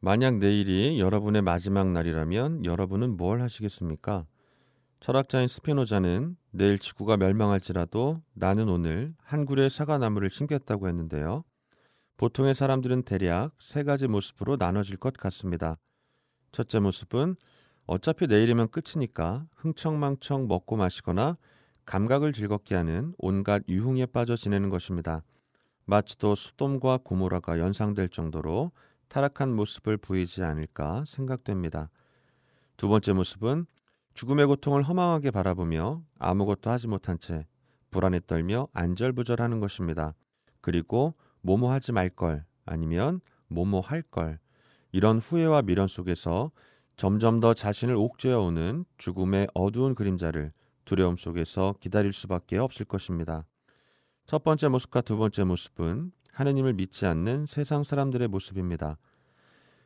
만약 내일이 여러분의 마지막 날이라면 여러분은 뭘 하시겠습니까? 철학자인 스피노자는 내일 지구가 멸망할지라도 나는 오늘 한 그루의 사과나무를 심겠다고 했는데요. 보통의 사람들은 대략 세 가지 모습으로 나눠질 것 같습니다. 첫째 모습은 어차피 내일이면 끝이니까 흥청망청 먹고 마시거나 감각을 즐겁게 하는 온갖 유흥에 빠져 지내는 것입니다. 마치도 소돔과 고모라가 연상될 정도로 타락한 모습을 보이지 않을까 생각됩니다. 두 번째 모습은 죽음의 고통을 허망하게 바라보며 아무것도 하지 못한 채 불안에 떨며 안절부절하는 것입니다. 그리고 뭐뭐 하지 말걸 아니면 뭐뭐 할걸 이런 후회와 미련 속에서 점점 더 자신을 옥죄어 오는 죽음의 어두운 그림자를 두려움 속에서 기다릴 수밖에 없을 것입니다. 첫 번째 모습과 두 번째 모습은 하느님을 믿지 않는 세상 사람들의 모습입니다.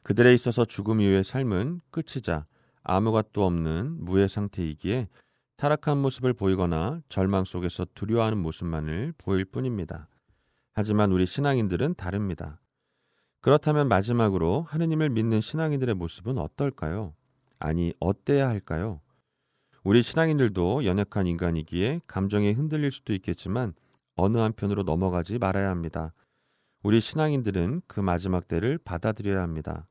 그들에 있어서 죽음 이후의 삶은 끝이자 아무것도 없는 무의 상태이기에 타락한 모습을 보이거나 절망 속에서 두려워하는 모습만을 보일 뿐입니다. 하지만 우리 신앙인들은 다릅니다. 그렇다면 마지막으로 하느님을 믿는 신앙인들의 모습은 어떨까요? 아니, 어때야 할까요? 우리 신앙인들도 연약한 인간이기에 감정에 흔들릴 수도 있겠지만 어느 한편으로 넘어가지 말아야 합니다. 우리 신앙인들은 그 마지막 때를 받아들여야 합니다.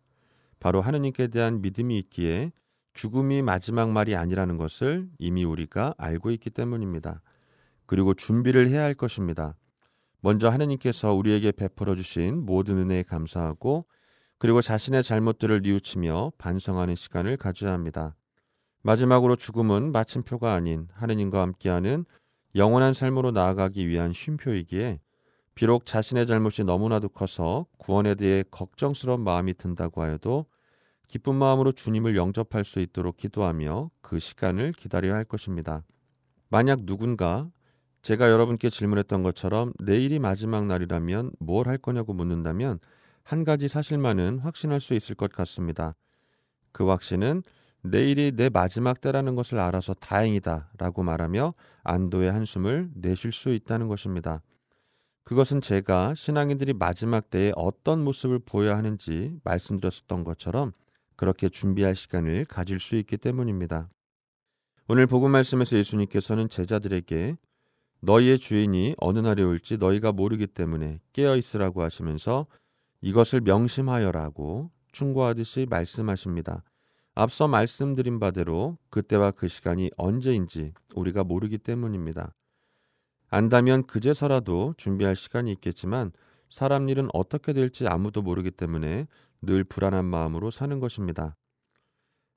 바로 하느님께 대한 믿음이 있기에 죽음이 마지막 말이 아니라는 것을 이미 우리가 알고 있기 때문입니다. 그리고 준비를 해야 할 것입니다. 먼저 하느님께서 우리에게 베풀어 주신 모든 은혜에 감사하고 그리고 자신의 잘못들을 뉘우치며 반성하는 시간을 가져야 합니다. 마지막으로 죽음은 마침표가 아닌 하느님과 함께하는 영원한 삶으로 나아가기 위한 쉼표이기에 비록 자신의 잘못이 너무나도 커서 구원에 대해 걱정스러운 마음이 든다고 하여도 기쁜 마음으로 주님을 영접할 수 있도록 기도하며 그 시간을 기다려야 할 것입니다. 만약 누군가 제가 여러분께 질문했던 것처럼 내일이 마지막 날이라면 뭘 할 거냐고 묻는다면 한 가지 사실만은 확신할 수 있을 것 같습니다. 그 확신은 내일이 내 마지막 때라는 것을 알아서 다행이다 라고 말하며 안도의 한숨을 내쉴 수 있다는 것입니다. 그것은 제가 신앙인들이 마지막 때에 어떤 모습을 보여야 하는지 말씀드렸었던 것처럼 그렇게 준비할 시간을 가질 수 있기 때문입니다. 오늘 복음 말씀에서 예수님께서는 제자들에게 너희의 주인이 어느 날에 올지 너희가 모르기 때문에 깨어 있으라고 하시면서 이것을 명심하여라고 충고하듯이 말씀하십니다. 앞서 말씀드린 바대로 그때와 그 시간이 언제인지 우리가 모르기 때문입니다. 안다면 그제서라도 준비할 시간이 있겠지만 사람 일은 어떻게 될지 아무도 모르기 때문에 늘 불안한 마음으로 사는 것입니다.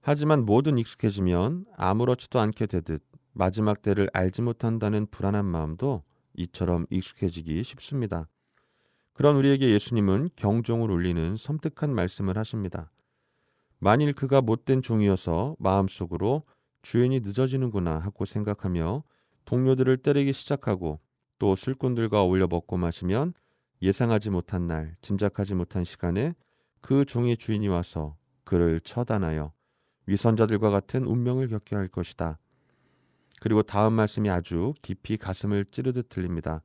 하지만 뭐든 익숙해지면 아무렇지도 않게 되듯 마지막 때를 알지 못한다는 불안한 마음도 이처럼 익숙해지기 쉽습니다. 그런 우리에게 예수님은 경종을 울리는 섬뜩한 말씀을 하십니다. 만일 그가 못된 종이어서 마음속으로 주인이 늦어지는구나 하고 생각하며 동료들을 때리기 시작하고 또 술꾼들과 어울려 먹고 마시면 예상하지 못한 날, 짐작하지 못한 시간에 그 종의 주인이 와서 그를 처단하여 위선자들과 같은 운명을 겪게 할 것이다. 그리고 다음 말씀이 아주 깊이 가슴을 찌르듯 들립니다.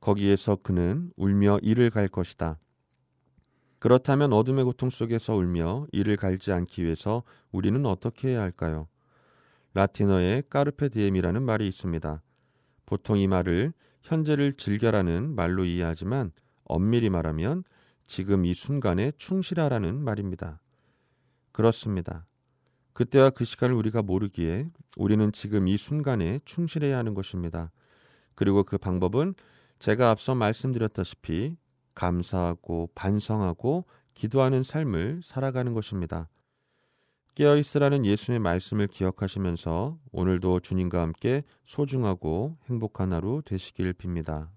거기에서 그는 울며 이를 갈 것이다. 그렇다면 어둠의 고통 속에서 울며 이를 갈지 않기 위해서 우리는 어떻게 해야 할까요? 라틴어에 까르페 디엠이라는 말이 있습니다. 보통 이 말을 현재를 즐겨라는 말로 이해하지만 엄밀히 말하면 지금 이 순간에 충실하라는 말입니다. 그렇습니다. 그때와 그 시간을 우리가 모르기에 우리는 지금 이 순간에 충실해야 하는 것입니다. 그리고 그 방법은 제가 앞서 말씀드렸다시피 감사하고 반성하고 기도하는 삶을 살아가는 것입니다. 깨어 있으라는 예수의 말씀을 기억하시면서 오늘도 주님과 함께 소중하고 행복한 하루 되시길 빕니다.